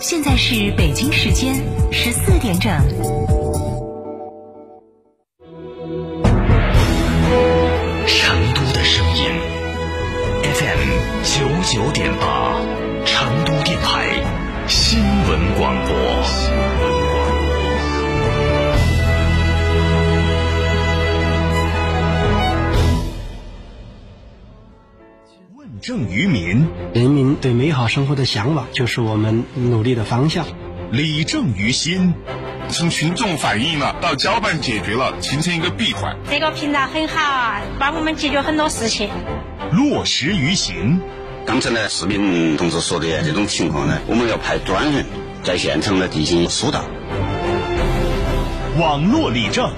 现在是北京时间十四点整。成都的声音，FM 九九点八，于民，人民对美好生活的向往就是我们努力的方向。理政于心，从群众反映了到交办解决了，形成一个闭环。这个频道很好啊，帮我们解决很多事情。落实于行。刚才呢，市民同志说的这种情况呢，我们要派专人在现场呢进行疏导。网络理政，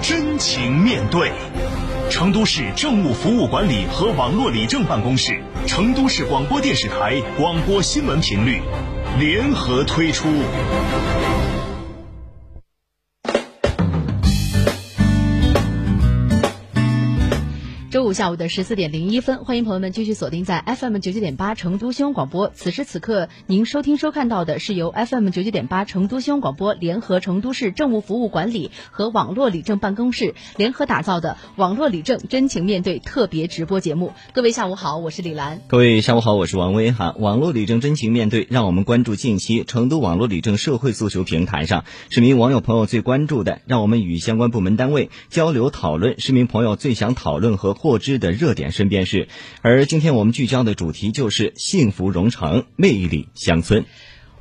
真情面对。成都市政务服务管理和网络理政办公室、成都市广播电视台广播新闻频率联合推出。周五下午的十四点零一分，欢迎朋友们继续锁定在 FM 九九点八成都新闻广播。此时此刻，您收听收看到的是由 FM 九九点八成都新闻广播联合成都市政务服务管理和网络理政办公室联合打造的网络理政真情面对特别直播节目。各位下午好，我是李兰。各位下午好，我是王威哈。网络理政真情面对，让我们关注近期成都网络理政社会诉求平台上市民网友朋友最关注的，让我们与相关部门单位交流讨论市民朋友最想讨论和获知的热点身边事。而今天我们聚焦的主题就是幸福蓉城魅力乡村。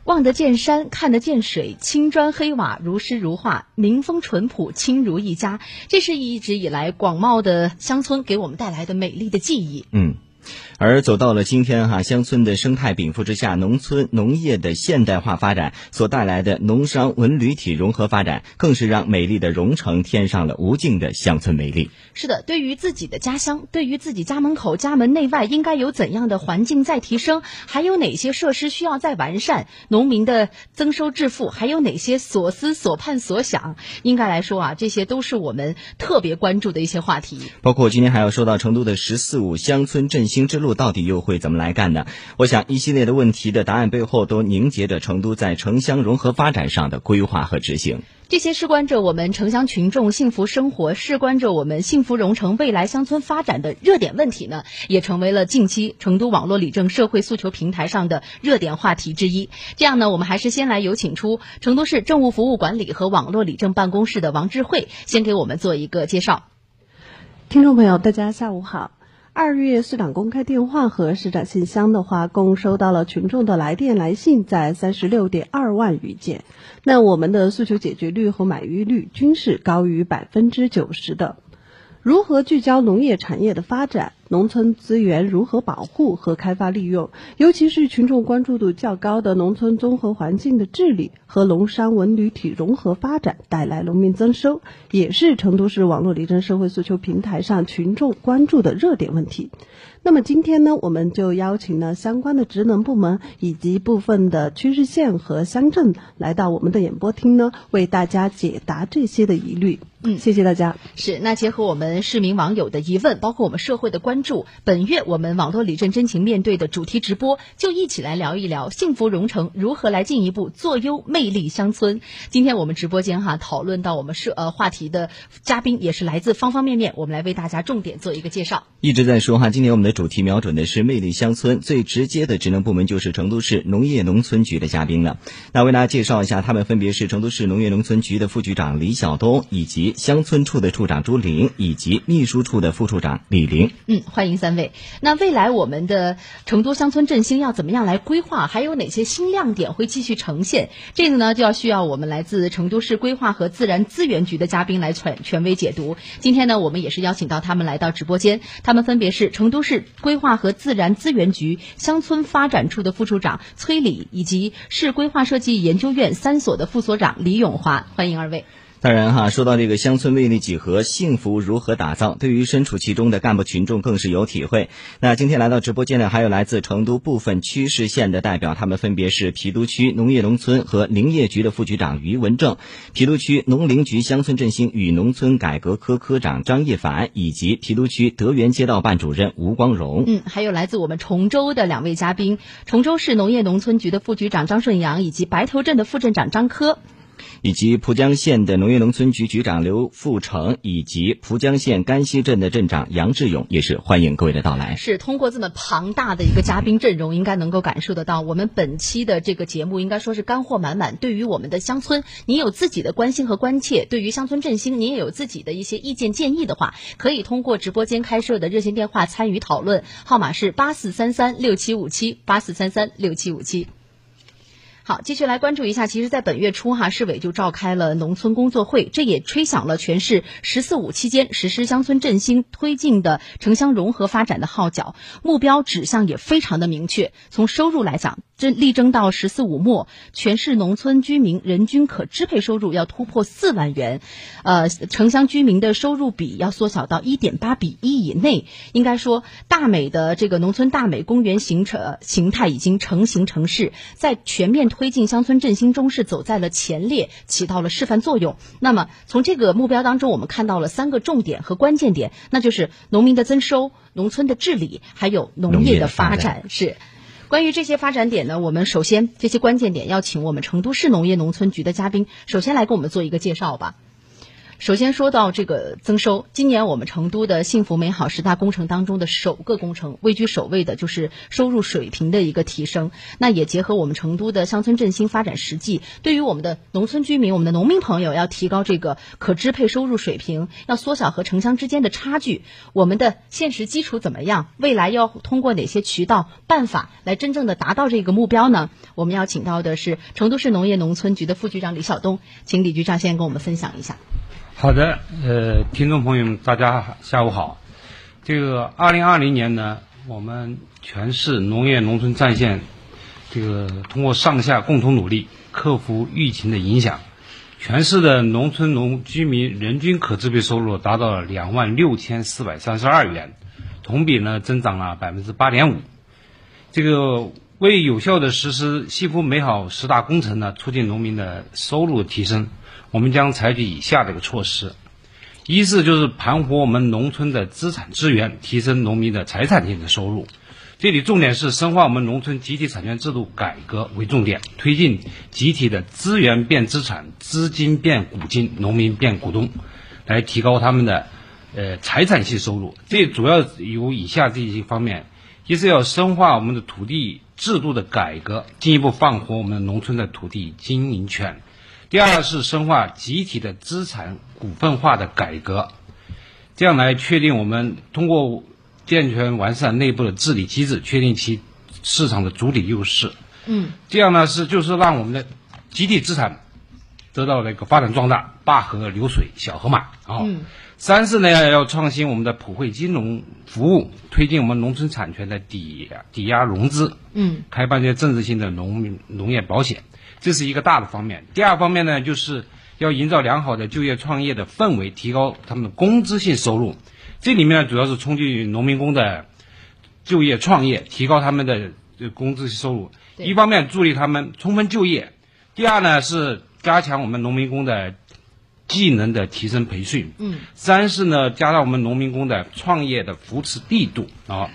望得见山，看得见水，青砖黑瓦，如诗如画，民风淳朴，亲如一家。这是一直以来广袤的乡村给我们带来的美丽的记忆。嗯。而走到了今天哈，乡村的生态禀赋之下，农村农业的现代化发展所带来的农商文旅体融合发展，更是让美丽的蓉城添上了无尽的乡村魅力。是的，对于自己的家乡，对于自己家门口、家门内外，应该有怎样的环境再提升？还有哪些设施需要再完善？农民的增收致富，还有哪些所思所盼所想？应该来说啊，这些都是我们特别关注的一些话题。包括今天还要说到成都的“十四五”乡村振兴之路。到底又会怎么来干呢？我想一系列的问题的答案背后，都凝结着成都在城乡融合发展上的规划和执行。这些事关着我们城乡群众幸福生活，事关着我们幸福蓉城未来乡村发展的热点问题呢，也成为了近期成都网络理政社会诉求平台上的热点话题之一。这样呢，我们还是先来有请出成都市政务服务管理和网络理政办公室的王智慧，先给我们做一个介绍。听众朋友，大家下午好。二月市长公开电话和市长信箱的话，共收到了群众的来电来信在三十六点二万余件。那我们的诉求解决率和满意率均是高于百分之九十的。如何聚焦农业产业的发展？农村资源如何保护和开发利用？尤其是群众关注度较高的农村综合环境的治理和农商文旅体融合发展，带来农民增收，也是成都市网络理政社会诉求平台上群众关注的热点问题。那么今天呢，我们就邀请了相关的职能部门以及部分的区市县和乡镇来到我们的演播厅呢，为大家解答这些的疑虑。嗯，谢谢大家。是，那结合我们市民网友的疑问，包括我们社会的关注，本月我们网络理政真情面对的主题直播，就一起来聊一聊幸福蓉城如何来进一步做优魅力乡村。今天我们直播间哈讨论到我们社呃话题的嘉宾也是来自方方面面，我们来为大家重点做一个介绍。一直在说哈，今年我们的主题瞄准的是魅力乡村，最直接的职能部门就是成都市农业农村局的嘉宾了。那为大家介绍一下，他们分别是成都市农业农村局的副局长李晓东，以及乡村处的处长朱玲，以及秘书处的副处长李玲。嗯，欢迎三位。那未来我们的成都乡村振兴要怎么样来规划？还有哪些新亮点会继续呈现？这个呢，就要需要我们来自成都市规划和自然资源局的嘉宾来权权威解读。今天呢，我们也是邀请到他们来到直播间，他们分别是成都市规划和自然资源局乡村发展处的副处长崔礼，以及市规划设计研究院三所的副所长李永华。欢迎二位。当然哈，说到这个乡村魅力几何，幸福如何打造，对于身处其中的干部群众更是有体会。那今天来到直播间的还有来自成都部分区市县的代表，他们分别是郫都区农业农村和林业局的副局长于文正，郫都区农林局乡村振兴与农村改革科科长张叶凡，以及郫都区德源街道办主任吴光荣。嗯，还有来自我们崇州的两位嘉宾，崇州市农业农村局的副局长张顺阳，以及白头镇的副镇长张科。以及蒲江县的农业农村局局长刘富成，以及蒲江县甘溪镇的镇长杨志勇，也是欢迎各位的到来。是通过这么庞大的一个嘉宾阵容，应该能够感受得到，我们本期的这个节目应该说是干货满满。对于我们的乡村，你有自己的关心和关切；对于乡村振兴，你也有自己的一些意见建议的话，可以通过直播间开设的热线电话参与讨论，号码是八四三三六七五七八四三三六七五七。好，继续来关注一下。其实，在本月初，哈市委就召开了农村工作会，这也吹响了全市“十四五”期间实施乡村振兴推进的城乡融合发展的号角，目标指向也非常的明确。从收入来讲，这力争到“十四五”末，全市农村居民人均可支配收入要突破四万元，呃，城乡居民的收入比要缩小到一点八比一以内。应该说，大美的这个农村大美公园形成形态已经成型成势，在全面。推进乡村振兴中是走在了前列，起到了示范作用。那么从这个目标当中，我们看到了三个重点和关键点，那就是农民的增收、农村的治理，还有农业的发展。是关于这些发展点呢，我们首先这些关键点要请我们成都市农业农村局的嘉宾，首先来给我们做一个介绍吧。首先说到这个增收，今年我们成都的幸福美好十大工程当中的首个工程，位居首位的就是收入水平的一个提升。那也结合我们成都的乡村振兴发展实际，对于我们的农村居民、我们的农民朋友，要提高这个可支配收入水平，要缩小和城乡之间的差距。我们的现实基础怎么样？未来要通过哪些渠道、办法来真正的达到这个目标呢？我们要请到的是成都市农业农村局的副局长李晓东，请李局长先跟我们分享一下。好的，呃，听众朋友们，大家下午好。这个二零二零年呢，我们全市农业农村战线，这个通过上下共同努力，克服疫情的影响，全市的农村农居民人均可支配收入达到了两万六千四百三十二元，同比呢增长了百分之八点五。这个为有效的实施幸福美好十大工程呢，促进农民的收入提升。我们将采取以下这个措施：一是就是盘活我们农村的资产资源，提升农民的财产性的收入。这里重点是深化我们农村集体产权制度改革为重点，推进集体的资源变资产、资金变股金、农民变股东，来提高他们的呃财产性收入。这主要有以下这些方面：一是要深化我们的土地制度的改革，进一步放活我们农村的土地经营权。第二是深化集体的资产股份化的改革，这样来确定我们通过健全完善内部的治理机制，确定其市场的主体优势。嗯，这样呢是就是让我们的集体资产得到了一个发展壮大，大河流水小河马啊。嗯。三是呢要创新我们的普惠金融服务，推进我们农村产权的抵抵押融资。嗯。开办一些政治性的农民农业保险。这是一个大的方面。第二方面呢，就是要营造良好的就业创业的氛围，提高他们的工资性收入。这里面呢，主要是冲击农民工的就业创业，提高他们的工资性收入。一方面助力他们充分就业，第二呢是加强我们农民工的技能的提升培训。嗯。三是呢，加大我们农民工的创业的扶持力度啊。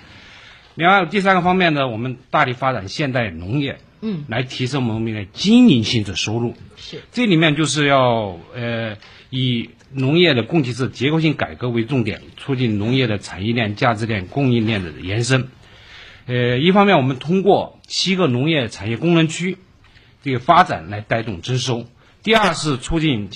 另外第三个方面呢，我们大力发展现代农业。嗯，来提升农民的经营性的收入。是，这里面就是要呃以农业的供给侧结构性改革为重点，促进农业的产业链、价值链、供应链的延伸。呃，一方面我们通过七个农业产业功能区这个发展来带动增收；第二是促进。